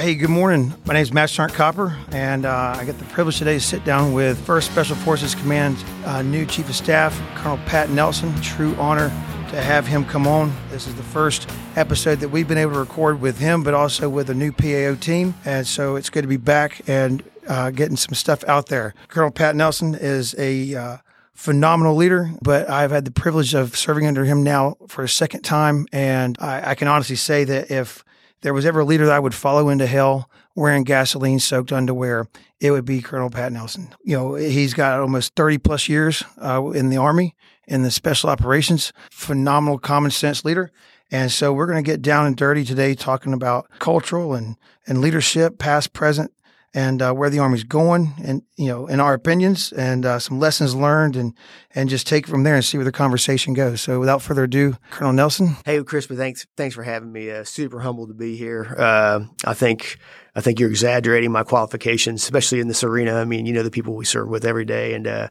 Hey, good morning. My name is Matt Sergeant Copper, and uh, I get the privilege today to sit down with 1st Special Forces Command uh, new Chief of Staff, Colonel Pat Nelson. True honor to have him come on. This is the first episode that we've been able to record with him, but also with a new PAO team. And so it's good to be back and uh, getting some stuff out there. Colonel Pat Nelson is a uh, phenomenal leader, but I've had the privilege of serving under him now for a second time. And I, I can honestly say that if there was ever a leader that I would follow into hell wearing gasoline soaked underwear, it would be Colonel Pat Nelson. You know, he's got almost 30 plus years uh, in the Army in the special operations, phenomenal common sense leader. And so we're going to get down and dirty today talking about cultural and, and leadership, past, present, and uh, where the Army's going, and you know, in our opinions, and uh, some lessons learned, and and just take it from there and see where the conversation goes. So, without further ado, Colonel Nelson. Hey, Crispy, thanks thanks for having me. Uh, super humbled to be here. Uh, I think I think you're exaggerating my qualifications, especially in this arena. I mean, you know the people we serve with every day, and uh,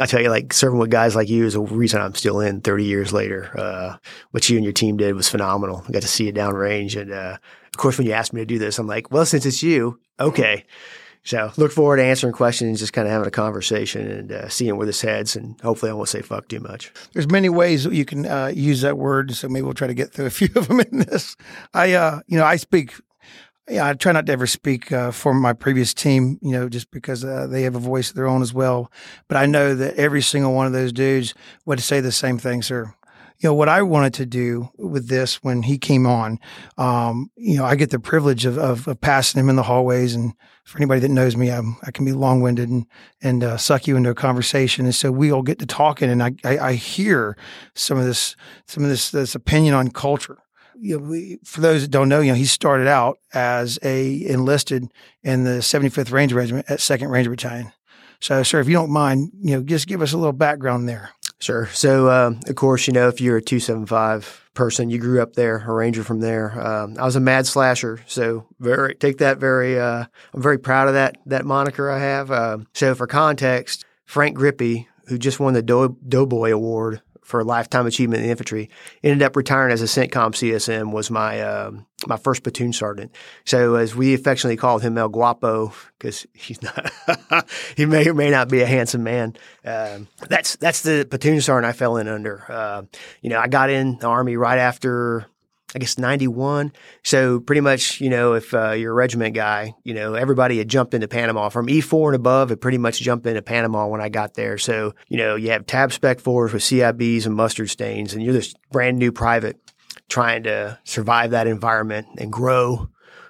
I tell you, like serving with guys like you is a reason I'm still in 30 years later. Uh, what you and your team did was phenomenal. I got to see you downrange, and of course, when you asked me to do this, I'm like, well, since it's you, okay. So look forward to answering questions, just kind of having a conversation and uh, seeing where this heads. And hopefully, I won't say fuck too much. There's many ways you can uh, use that word, so maybe we'll try to get through a few of them in this. I, uh, you know, I speak. Yeah, I try not to ever speak uh, for my previous team, you know, just because uh, they have a voice of their own as well. But I know that every single one of those dudes would say the same thing, sir you know, what I wanted to do with this when he came on, um, you know, I get the privilege of, of, of, passing him in the hallways. And for anybody that knows me, I'm, i can be long winded and, and uh, suck you into a conversation. And so we all get to talking and I, I, I hear some of this, some of this, this opinion on culture. You know, we, for those that don't know, you know, he started out as a enlisted in the 75th Ranger Regiment at 2nd Ranger Battalion. So, sir, if you don't mind, you know, just give us a little background there. Sure. So, um, of course, you know, if you're a 275 person, you grew up there, a ranger from there. Um, I was a mad slasher, so very take that very. Uh, I'm very proud of that that moniker I have. Uh, so, for context, Frank Grippe, who just won the Do- Doughboy Award for lifetime achievement in infantry. Ended up retiring as a CENTCOM CSM. Was my uh, my first platoon sergeant. So as we affectionately called him El Guapo because he's not he may or may not be a handsome man. Uh, that's that's the platoon sergeant I fell in under. Uh, you know, I got in the army right after I guess 91. So pretty much, you know, if uh, you're a regiment guy, you know, everybody had jumped into Panama from E4 and above had pretty much jumped into Panama when I got there. So, you know, you have tab spec fours with CIBs and mustard stains and you're this brand new private trying to survive that environment and grow.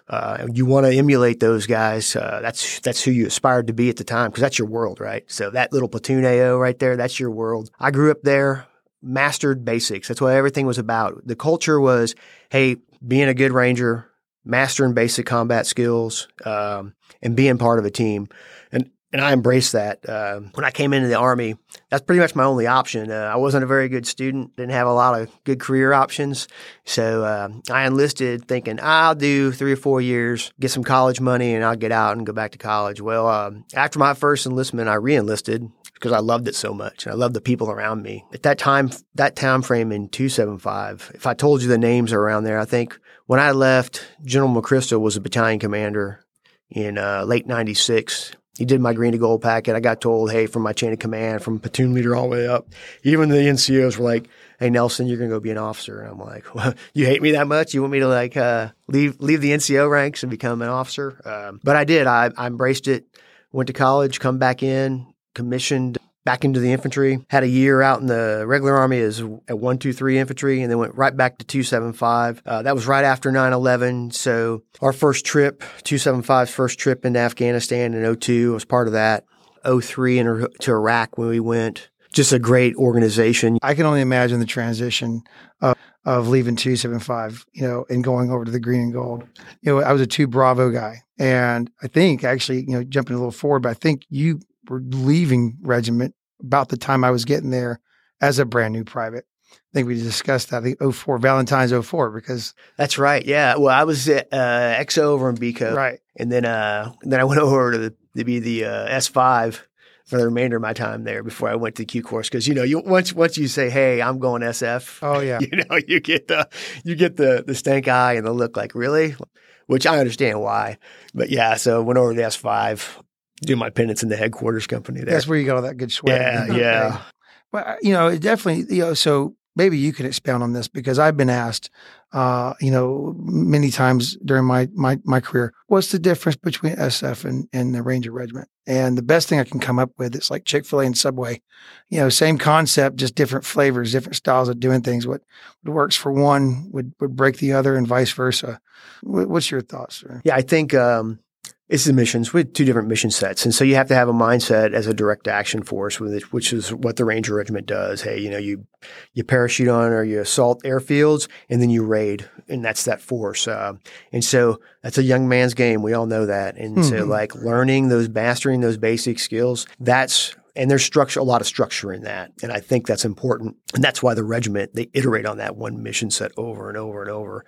Uh, you want to emulate those guys. Uh, that's that's who you aspired to be at the time because that's your world, right? So that little platoon AO right there, that's your world. I grew up there mastered basics. That's what everything was about. The culture was, hey, being a good ranger, mastering basic combat skills, um, and being part of a team. And I embraced that. Uh, when I came into the army, that's pretty much my only option. Uh, I wasn't a very good student, didn't have a lot of good career options, so uh, I enlisted thinking I'll do three or four years, get some college money, and I'll get out and go back to college. Well, um, after my first enlistment, I reenlisted because I loved it so much. And I loved the people around me. At that time, that time frame in 275, if I told you the names around there, I think when I left, General McChrystal was a battalion commander in uh, late 96. He did my green to gold packet. I got told, hey, from my chain of command, from platoon leader all the way up, even the NCOs were like, hey, Nelson, you're going to go be an officer. And I'm like, well, you hate me that much? You want me to like uh, leave leave the NCO ranks and become an officer? Um, but I did. I, I embraced it. Went to college, come back in, commissioned back into the infantry. Had a year out in the regular army as at 123 infantry and then went right back to 275. Uh, that was right after 9 11. So our first trip, 275's first trip into Afghanistan in 02 was part of that. 03 into Iraq when we went. Just a great organization. I can only imagine the transition of, of leaving 275, you know, and going over to the green and gold. You know, I was a two Bravo guy. And I think actually, you know, jumping a little forward, but I think you were leaving regiment about the time I was getting there as a brand new private. I think we discussed that the 04 Valentine's 04 because that's right. Yeah. Well, I was at uh, XO over in BCO. Right. And then uh, then I went over to, the, to be the uh, S5 for the remainder of my time there before I went to the Q course. Cause you know, you once, once you say, Hey, I'm going SF. Oh yeah. You know, you get the, you get the, the stank eye and the look like, really? Which I understand why. But yeah, so went over to the S5, do my penance in the headquarters company there. That's where you got all that good sweat. Yeah. Okay. Yeah. Well, you know, it definitely, you know, so maybe you can expound on this because I've been asked, uh, you know, many times during my, my, my career, what's the difference between SF and, and the Ranger Regiment? And the best thing I can come up with is like Chick fil A and Subway, you know, same concept, just different flavors, different styles of doing things. What, what works for one would, would break the other and vice versa. What's your thoughts? Sir? Yeah. I think, um, it's the missions with two different mission sets. And so you have to have a mindset as a direct action force, which is what the Ranger Regiment does. Hey, you know, you, you parachute on or you assault airfields and then you raid and that's that force. Uh, and so that's a young man's game. We all know that. And mm-hmm. so like learning those, mastering those basic skills, that's and there's structure, a lot of structure in that. And I think that's important. And that's why the regiment, they iterate on that one mission set over and over and over.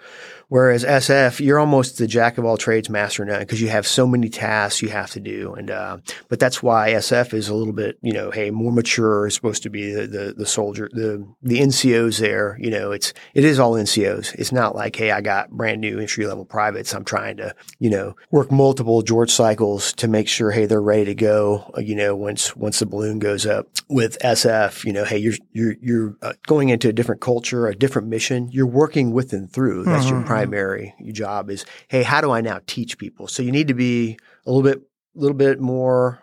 Whereas SF, you're almost the jack of all trades, master none, because you have so many tasks you have to do. And, uh, but that's why SF is a little bit, you know, hey, more mature is supposed to be the, the, the soldier, the, the NCOs there. You know, it's, it is all NCOs. It's not like, hey, I got brand new entry level privates. I'm trying to, you know, work multiple George cycles to make sure, hey, they're ready to go, uh, you know, once, once the balloon goes up with SF, you know, hey, you're you're you're uh, going into a different culture, a different mission. You're working with and through. That's mm-hmm. your primary your job is, hey, how do I now teach people? So you need to be a little bit a little bit more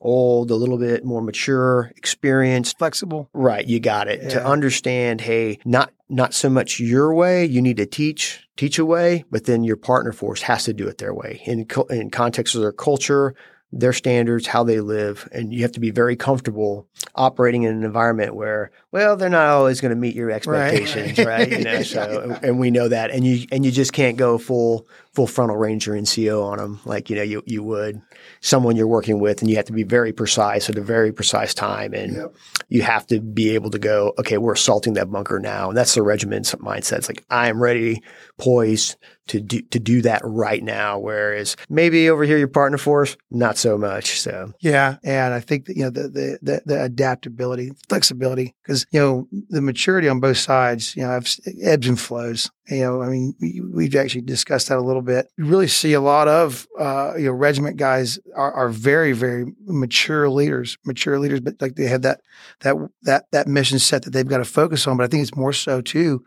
old, a little bit more mature, experienced, flexible. Right, you got it. Yeah. To understand, hey, not not so much your way, you need to teach teach a way, but then your partner force has to do it their way in in context of their culture, their standards, how they live, and you have to be very comfortable operating in an environment where, well, they're not always going to meet your expectations, right? right? You know, so and we know that, and you and you just can't go full full frontal ranger NCO on them like you know you you would someone you're working with, and you have to be very precise at a very precise time, and yep. you have to be able to go, okay, we're assaulting that bunker now, and that's the regiment's mindset. It's like I am ready, poised to do to do that right now. Whereas maybe over here your partner force, not so much. So yeah, and I think that you know the the the, the adaptability, flexibility, because you know the maturity on both sides, you know, have ebbs and flows. You know, I mean, we, have actually discussed that a little bit. You really see a lot of uh, you know regiment guys are, are very very mature leaders, mature leaders, but like they have that that that that mission set that they've got to focus on. But I think it's more so too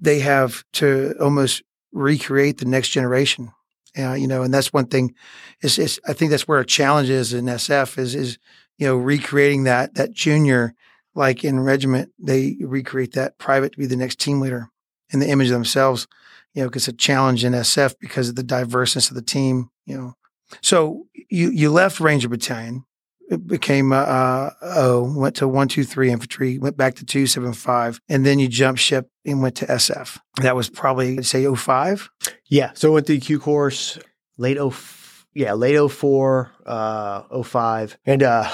they have to almost recreate the next generation. Uh, you know, and that's one thing. Is I think that's where a challenge is in SF is is you know recreating that that junior like in regiment they recreate that private to be the next team leader in the image of themselves. You know, it's a challenge in SF because of the diverseness of the team. You know, so you you left Ranger Battalion it became uh, uh, O, went to 123 infantry, went back to 275, and then you jumped ship and went to SF. That was probably, say, 05? Yeah. So I went through the Q course late 0, yeah, late 04, uh, 05. And, uh,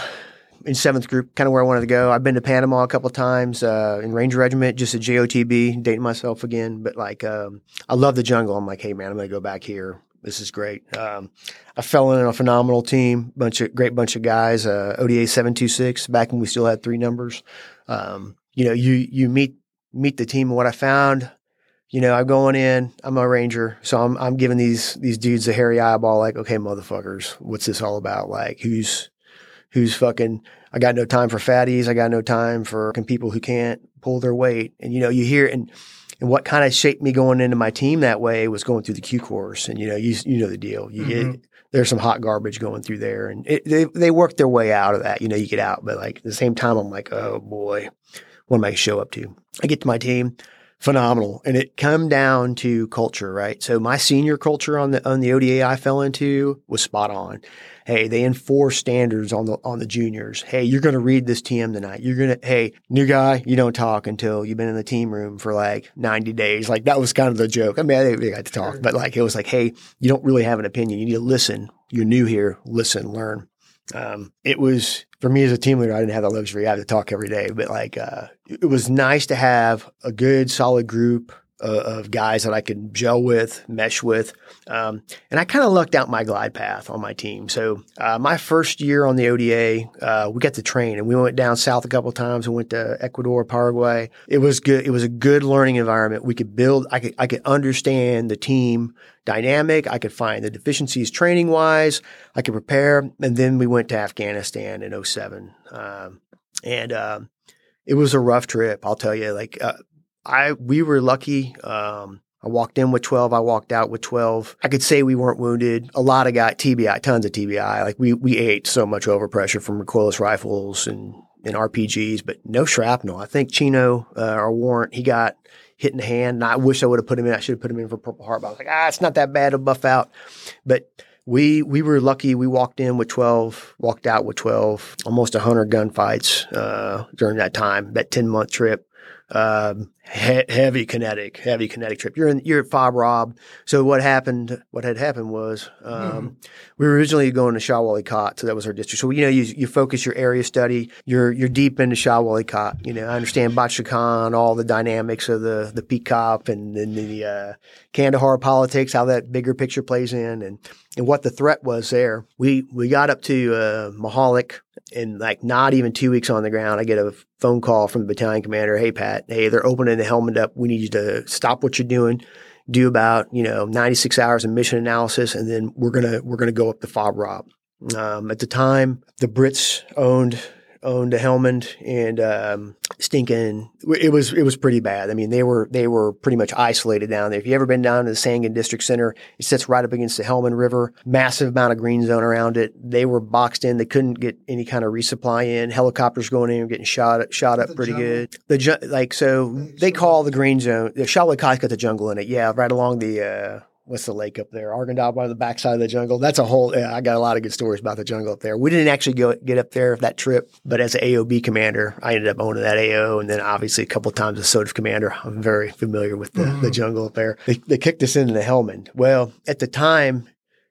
in seventh group, kind of where I wanted to go. I've been to Panama a couple of times uh, in Ranger Regiment, just a JOTB, dating myself again. But like, um, I love the jungle. I'm like, hey man, I'm gonna go back here. This is great. Um, I fell in a phenomenal team, bunch of great bunch of guys. Uh, ODA seven two six back when we still had three numbers. Um, you know, you you meet meet the team. And what I found, you know, I'm going in. I'm a ranger, so I'm I'm giving these these dudes a hairy eyeball. Like, okay, motherfuckers, what's this all about? Like, who's who's fucking? I got no time for fatties. I got no time for people who can't pull their weight. And you know, you hear and and what kind of shaped me going into my team that way was going through the Q course. And you know, you you know the deal. You mm-hmm. get there's some hot garbage going through there, and it, they they work their way out of that. You know, you get out, but like at the same time, I'm like, oh boy, what am I show up to? I get to my team, phenomenal, and it come down to culture, right? So my senior culture on the on the ODA I fell into was spot on. Hey, they enforce standards on the on the juniors. Hey, you're going to read this TM tonight. You're going to hey, new guy, you don't talk until you've been in the team room for like 90 days. Like that was kind of the joke. I mean, I didn't got to talk, but like it was like, hey, you don't really have an opinion. You need to listen. You're new here. Listen, learn. Um, it was for me as a team leader. I didn't have the luxury. I had to talk every day, but like uh, it was nice to have a good, solid group of guys that I could gel with, mesh with. Um, and I kind of lucked out my glide path on my team. So uh, my first year on the ODA, uh, we got to train and we went down south a couple times. We went to Ecuador, Paraguay. It was good. It was a good learning environment. We could build, I could, I could understand the team dynamic. I could find the deficiencies training wise. I could prepare. And then we went to Afghanistan in 07. Um, and, um, it was a rough trip. I'll tell you, like, uh, I we were lucky. Um, I walked in with 12. I walked out with 12. I could say we weren't wounded. A lot of got TBI, tons of TBI. Like we, we ate so much overpressure from recoilless rifles and, and RPGs, but no shrapnel. I think Chino, uh, our warrant, he got hit in the hand. And I wish I would have put him in. I should have put him in for Purple Heart, but I was like, ah, it's not that bad to buff out. But we we were lucky. We walked in with 12, walked out with 12, almost 100 gunfights uh, during that time, that 10 month trip um, he- heavy kinetic, heavy kinetic trip. You're in, you're at Fob Rob. So what happened? What had happened was um, mm-hmm. we were originally going to Shah Wali Kot, so that was our district. So you know, you you focus your area study. You're you're deep into Shah Wali Kot. You know, I understand Khan, all the dynamics of the the PCOP and then the uh, Kandahar politics, how that bigger picture plays in, and and what the threat was there. We we got up to uh, Mahalik and like not even two weeks on the ground, I get a phone call from the battalion commander. Hey, Pat, hey, they're opening the Helmand up. We need you to stop what you're doing, do about, you know, 96 hours of mission analysis. And then we're to, we're to go up to Fob Rob. Um, at the time, the Brits owned owned a Helmand and um, stinking. It was it was pretty bad. I mean, they were they were pretty much isolated down there. If you ever been down to the Sangin District Center, it sits right up against the Helmand River. Massive amount of green zone around it. They were boxed in. They couldn't get any kind of resupply in. Helicopters going in getting shot shot up pretty jungle. good. The ju- like so they call the green zone. The Kot's got the jungle in it. Yeah, right along the. Uh, what's the lake up there? Arghandab by the backside of the jungle. That's a whole. Yeah, I got a lot of good stories about the jungle up there. We didn't actually go get up there that trip, but as an AOB commander, I ended up owning that AO, and then obviously a couple of times as SOTF commander. I'm very familiar with the, mm-hmm. the jungle up there. They, they, kicked us into the Helmand. Well, at the time,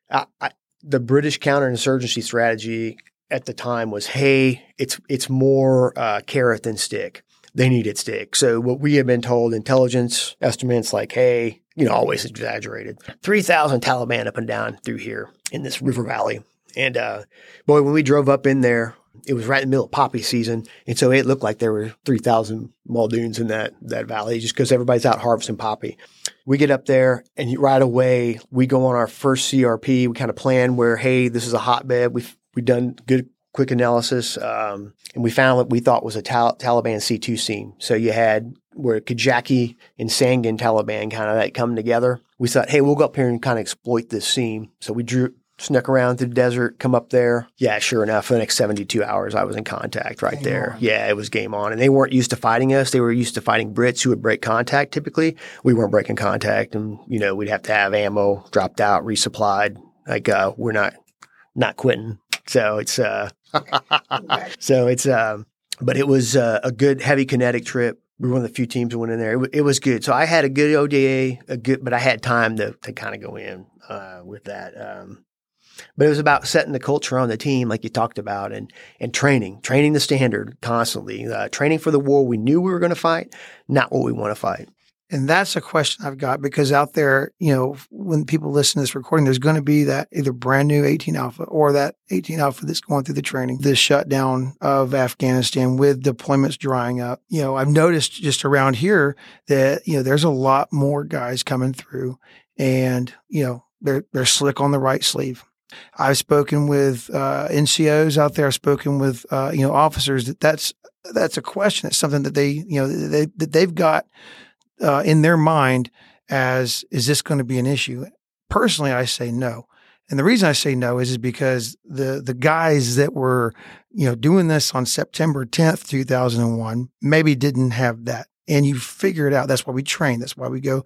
I, I, the British counterinsurgency strategy at the time was, hey, it's it's more uh, carrot than stick. They needed stick. So what we had been told, intelligence estimates like, hey, you know, always exaggerated. 3,000 Taliban up and down through here in this river valley. And, uh, boy, when we drove up in there, it was right in the middle of poppy season. And so it looked like there were 3,000 Muldoons in that, that valley just because everybody's out harvesting poppy. We get up there and right away we go on our first CRP. We kind of plan where, hey, this is a hotbed. We've, we've done good quick analysis. Um, and we found what we thought was a Tal- Taliban C2 seam. So you had where Kajaki and Sangin Taliban kind of that come together. We thought, hey, we'll go up here and kind of exploit this seam. So we drew, snuck around through the desert, come up there. Yeah, sure enough, for the next 72 hours, I was in contact right game there. On. Yeah, it was game on. And they weren't used to fighting us. They were used to fighting Brits who would break contact typically. We weren't breaking contact and, you know, we'd have to have ammo dropped out, resupplied. Like, uh, we're not, not quitting. So it's, uh, so it's, um, but it was uh, a good heavy kinetic trip we were one of the few teams that went in there. It, w- it was good. So I had a good ODA, a good, but I had time to to kind of go in uh, with that. Um, but it was about setting the culture on the team, like you talked about, and and training, training the standard constantly, uh, training for the war we knew we were going to fight, not what we want to fight. And that's a question I've got because out there, you know, when people listen to this recording, there's going to be that either brand new 18 Alpha or that 18 Alpha that's going through the training, the shutdown of Afghanistan with deployments drying up. You know, I've noticed just around here that, you know, there's a lot more guys coming through and, you know, they're, they're slick on the right sleeve. I've spoken with uh, NCOs out there. I've spoken with, uh, you know, officers that that's, that's a question. It's something that they, you know, they, that they've got uh, in their mind as is this going to be an issue? Personally, I say no. And the reason I say no is, is because the the guys that were, you know, doing this on September 10th, 2001, maybe didn't have that. And you figure it out. That's why we train. That's why we go.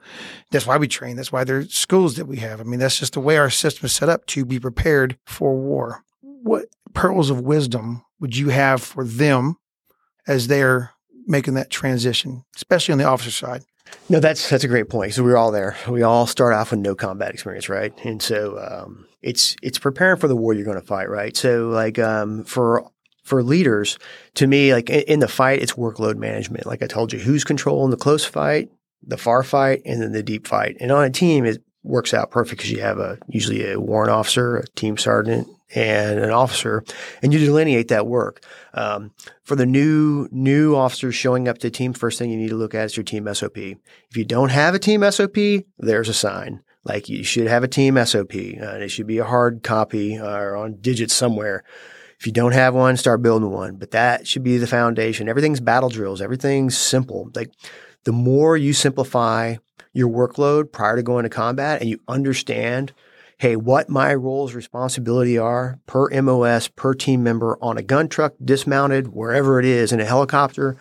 That's why we train. That's why there's schools that we have. I mean, that's just the way our system is set up to be prepared for war. What pearls of wisdom would you have for them as they're making that transition, especially on the officer side? No, that's that's a great point. So we're all there. We all start off with no combat experience, right? And so um, it's it's preparing for the war you're going to fight, right? So like um, for for leaders, to me, like in, in the fight, it's workload management. Like I told you, who's controlling the close fight? the far fight, and then the deep fight. And on a team, it works out perfect because you have a usually a warrant officer, a team sergeant, and an officer, and you delineate that work. Um, for the new new officers showing up to team, first thing you need to look at is your team SOP. If you don't have a team SOP, there's a sign. Like you should have a team SOP. Uh, it should be a hard copy uh, or on digits somewhere. If you don't have one, start building one. But that should be the foundation. Everything's battle drills. Everything's simple. Like the more you simplify your workload prior to going to combat and you understand, hey, what my roles, responsibility are per MOS, per team member on a gun truck, dismounted, wherever it is in a helicopter,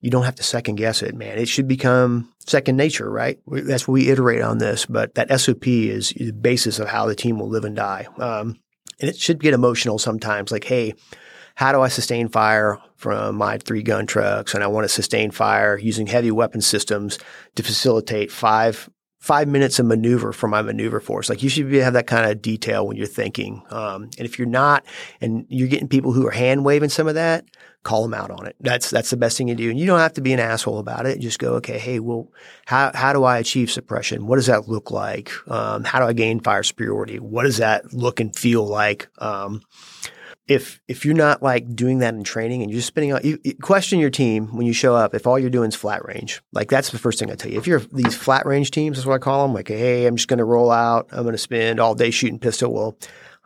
you don't have to second guess it, man. It should become second nature, right? That's what we iterate on this, but that SOP is the basis of how the team will live and die. Um, and it should get emotional sometimes, like, hey, how do I sustain fire from my three gun trucks? And I want to sustain fire using heavy weapon systems to facilitate five five minutes of maneuver for my maneuver force. Like you should be, have that kind of detail when you're thinking. Um, and if you're not, and you're getting people who are hand waving some of that, call them out on it. That's that's the best thing you do. And you don't have to be an asshole about it. Just go, okay, hey, well, how how do I achieve suppression? What does that look like? Um, how do I gain fire superiority? What does that look and feel like? Um, if if you're not like doing that in training and you're just spinning out, you, you question your team when you show up. If all you're doing is flat range, like that's the first thing I tell you. If you're these flat range teams, that's what I call them. Like, hey, I'm just going to roll out. I'm going to spend all day shooting pistol. Well,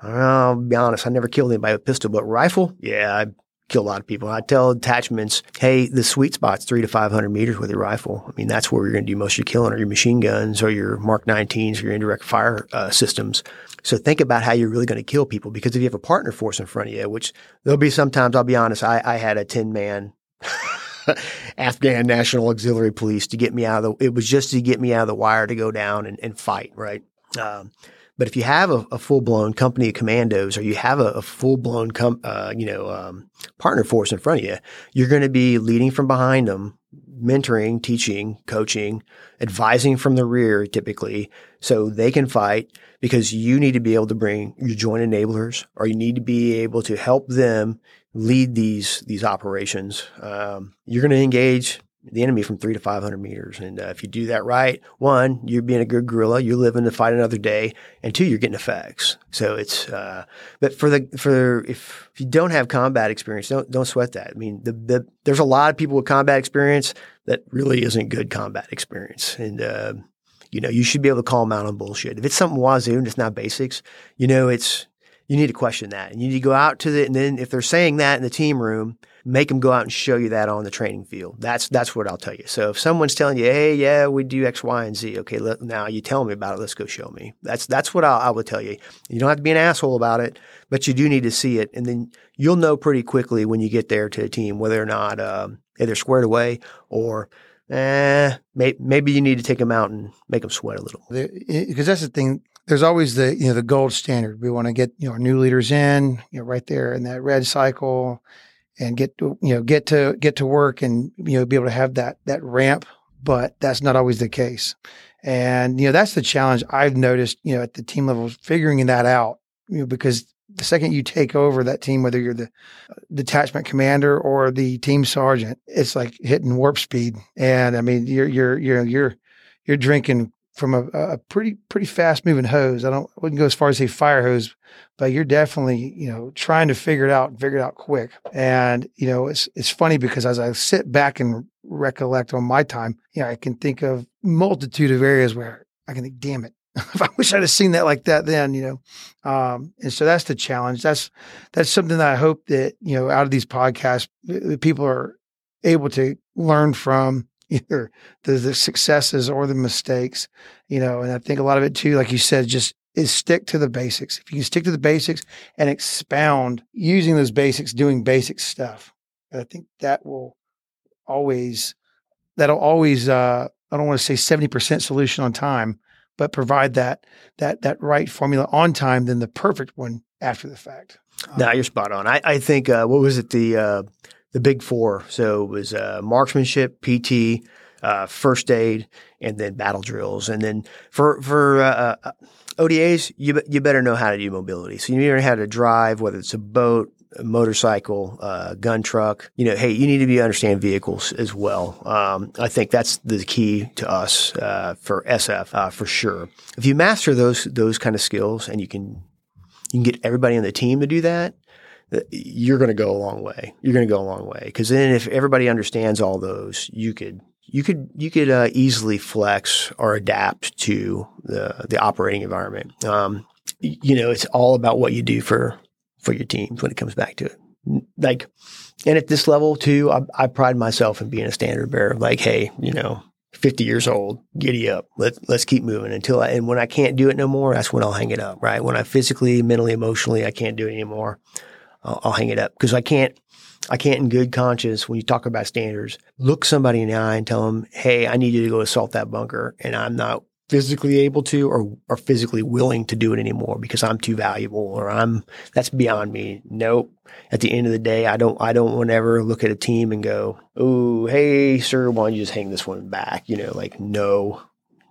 I'll be honest, I never killed anybody with pistol, but rifle, yeah, I kill a lot of people. I tell attachments, hey, the sweet spot's three to 500 meters with your rifle. I mean, that's where you're going to do most of your killing or your machine guns or your Mark 19s or your indirect fire uh, systems. So think about how you're really going to kill people because if you have a partner force in front of you, which there'll be sometimes, I'll be honest, I, I had a 10 man Afghan National Auxiliary Police to get me out of the, it was just to get me out of the wire to go down and, and fight, right? Um, but if you have a, a full blown company of commandos or you have a, a full blown, com- uh, you know, um, partner force in front of you, you're going to be leading from behind them, mentoring, teaching, coaching, advising from the rear typically so they can fight because you need to be able to bring your joint enablers or you need to be able to help them lead these these operations. Um, you're going to engage the enemy from three to 500 meters. And uh, if you do that right, one, you're being a good guerrilla, you're living to fight another day. And two, you're getting effects. So it's, uh, but for the, for, if, if you don't have combat experience, don't, don't sweat that. I mean, the, the, there's a lot of people with combat experience that really isn't good combat experience. And, uh, you know, you should be able to call them out on bullshit. If it's something wazoo and it's not basics, you know, it's, you need to question that. And you need to go out to the, and then if they're saying that in the team room, make them go out and show you that on the training field. That's, that's what I'll tell you. So if someone's telling you, Hey, yeah, we do X, Y, and Z. Okay. Let, now you tell me about it. Let's go show me. That's, that's what I'll, I will tell you. You don't have to be an asshole about it, but you do need to see it. And then you'll know pretty quickly when you get there to a team, whether or not, um, they're squared away or eh, may, maybe you need to take them out and make them sweat a little. Because that's the thing. There's always the you know the gold standard. We want to get you know our new leaders in, you know, right there in that red cycle, and get to, you know get to get to work and you know be able to have that that ramp. But that's not always the case, and you know that's the challenge I've noticed. You know at the team level, figuring that out. You know because the second you take over that team, whether you're the detachment commander or the team sergeant, it's like hitting warp speed. And I mean, you're you're you're you're you're drinking from a, a pretty pretty fast moving hose. I don't wouldn't go as far as say fire hose, but you're definitely you know trying to figure it out and figure it out quick. And you know it's it's funny because as I sit back and recollect on my time, you know I can think of multitude of areas where I can think, damn it, if I wish I'd have seen that like that then, you know. Um, and so that's the challenge. That's that's something that I hope that you know out of these podcasts, people are able to learn from either the, the successes or the mistakes, you know. And I think a lot of it too, like you said, just is stick to the basics. If you can stick to the basics and expound using those basics, doing basic stuff, I think that will always that'll always uh, I don't want to say seventy percent solution on time but provide that that that right formula on time than the perfect one after the fact. No, you're spot on. I, I think uh, what was it the uh, the big four? So it was uh, marksmanship, PT, uh, first aid, and then battle drills. And then for for uh, uh, ODAs, you you better know how to do mobility. So you need to know how to drive, whether it's a boat, motorcycle, uh, gun truck. You know, hey, you need to be understand vehicles as well. Um, I think that's the key to us uh, for SF uh, for sure. If you master those those kind of skills and you can you can get everybody on the team to do that, you're going to go a long way. You're going to go a long way because then if everybody understands all those, you could you could you could uh, easily flex or adapt to the the operating environment. Um, you know, it's all about what you do for for your teams when it comes back to it. Like, and at this level too, I, I pride myself in being a standard bearer. Like, hey, you know, 50 years old, giddy up. Let, let's keep moving until I, and when I can't do it no more, that's when I'll hang it up, right? When I physically, mentally, emotionally, I can't do it anymore, I'll, I'll hang it up because I can't, I can't in good conscience, when you talk about standards, look somebody in the eye and tell them, Hey, I need you to go assault that bunker. And I'm not physically able to or or physically willing to do it anymore because I'm too valuable or I'm that's beyond me. Nope. At the end of the day, I don't I don't want to ever look at a team and go, "Oh, hey, sir, why don't you just hang this one back?" You know, like no,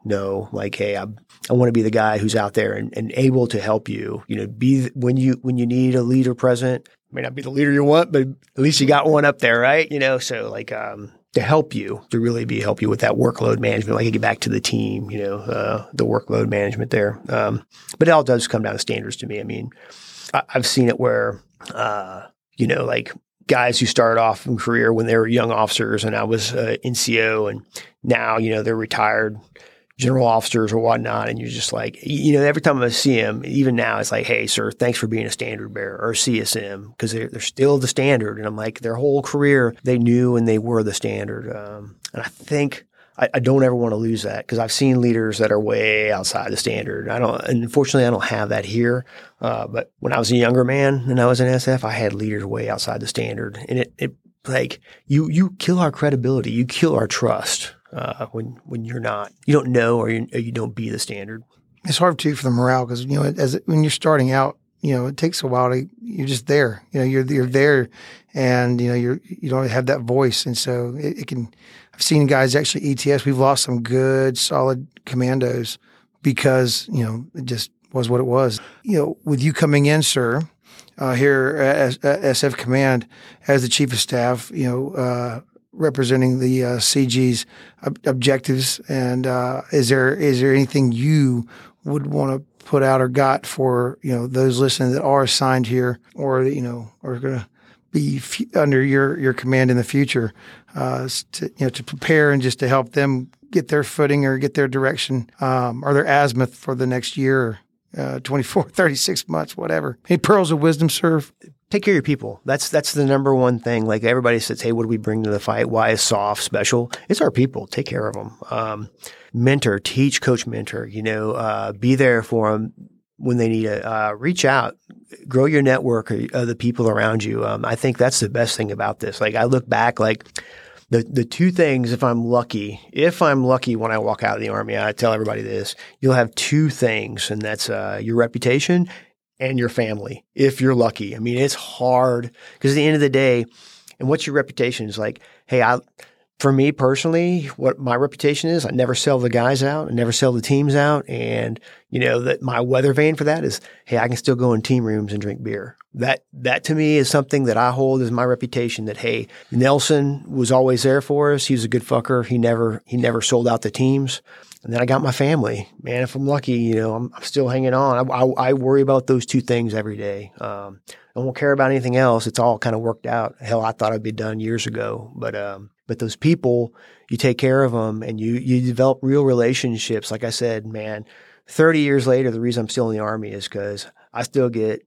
no, like hey, I I want to be the guy who's out there and, and able to help you. You know, be when you when you need a leader present. May not be the leader you want, but at least you got one up there, right? You know, so like um to help you to really be help you with that workload management. Like get back to the team, you know, uh, the workload management there. Um, but it all does come down to standards to me. I mean, I, have seen it where, uh, you know, like guys who started off in career when they were young officers, and I was uh, NCO, and now you know they're retired general officers or whatnot, and you're just like, you know, every time I see him, even now, it's like, hey, sir, thanks for being a standard bearer or CSM because they're, they're still the standard. And I'm like, their whole career, they knew and they were the standard. Um, and I think I, I, don't ever want to lose that because I've seen leaders that are way outside the standard. I don't, and unfortunately, I don't have that here. Uh, but when I was a younger man and I was in SF, I had leaders way outside the standard, and it, it like you you kill our credibility, you kill our trust uh, when when you're not, you don't know or you, or you don't be the standard. It's hard too for the morale because you know as when you're starting out, you know it takes a while to you're just there. You know you're you're there, and you know you're you don't have that voice, and so it, it can. I've seen guys actually ETS. We've lost some good solid commandos because you know it just was what it was. You know, with you coming in, sir, uh, here at, SF Command as the chief of staff, you know, uh, representing the uh, CG's ob- objectives? And uh, is there is there anything you would want to put out or got for you know those listening that are assigned here or you know are going to be f- under your your command in the future uh, to you know to prepare and just to help them get their footing or get their direction um, or their azimuth for the next year uh, 24, 36 months, whatever. Any pearls of wisdom, sir? Take care of your people. That's that's the number one thing. Like everybody says, hey, what do we bring to the fight? Why is SOF special? It's our people. Take care of them. Um, mentor, teach, coach, mentor. You know, uh, be there for them when they need it. Uh, reach out, grow your network of the people around you. Um, I think that's the best thing about this. Like I look back, like the the two things if I'm lucky, if I'm lucky when I walk out of the army, I tell everybody this, you'll have two things and that's uh, your reputation and your family if you're lucky. I mean, it's hard because at the end of the day, and what's your reputation is like, hey, I for me personally, what my reputation is, I never sell the guys out, I never sell the teams out. And, you know, that my weather vane for that is, hey, I can still go in team rooms and drink beer. That, that to me is something that I hold as my reputation that, hey, Nelson was always there for us. He was a good fucker. He never, he never sold out the teams. And then I got my family. Man, if I'm lucky, you know, I'm, I'm still hanging on. I, I, I, worry about those two things every day. Um, I won't care about anything else. It's all kind of worked out. Hell, I thought I'd be done years ago, but um, but those people, you take care of them and you you develop real relationships. Like I said, man, thirty years later, the reason I'm still in the army is because I still get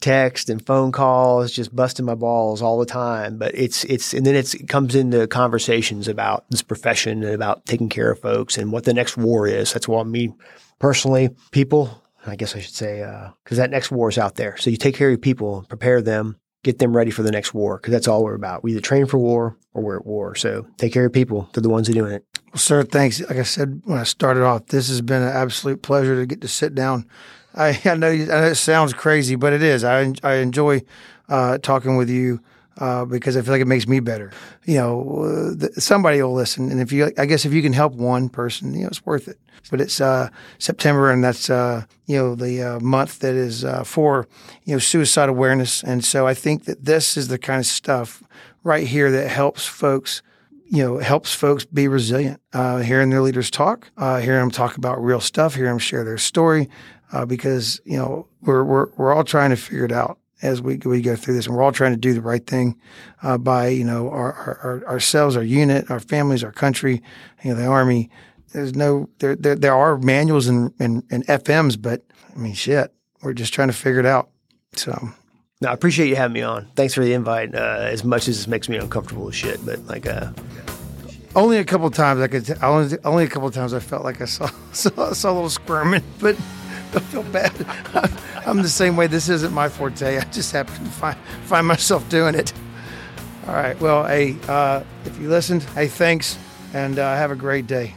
text and phone calls, just busting my balls all the time. But it's it's and then it's, it comes into conversations about this profession and about taking care of folks and what the next war is. That's what me personally, people I guess I should say, because uh, that next war is out there. So you take care of your people, prepare them, get them ready for the next war, because that's all we're about. We either train for war or we're at war. So take care of people. They're the ones who doing it. Well, sir, thanks. Like I said when I started off, this has been an absolute pleasure to get to sit down. I, I know, I know it sounds crazy, but it is. I, I enjoy uh, talking with you uh, because I feel like it makes me better. You know, uh, the, somebody will listen, and if you, I guess, if you can help one person, you know, it's worth it. But it's uh, September, and that's uh, you know the uh, month that is uh, for you know suicide awareness, and so I think that this is the kind of stuff right here that helps folks you know, helps folks be resilient. Uh, hearing their leaders talk, uh, hearing them talk about real stuff, hearing them share their story, uh, because you know we're we're we're all trying to figure it out as we we go through this, and we're all trying to do the right thing uh, by you know our, our, ourselves, our unit, our families, our country, you know, the army. There's no there there, there are manuals and, and and FMs, but I mean, shit, we're just trying to figure it out. So. No, I appreciate you having me on. Thanks for the invite. Uh, as much as this makes me uncomfortable as shit, but like, uh, only a couple times I could. T- only, only a couple times I felt like I saw saw, saw a little squirming, but don't feel bad. I'm the same way. This isn't my forte. I just happen to find find myself doing it. All right. Well, hey, uh, if you listened, hey, thanks, and uh, have a great day.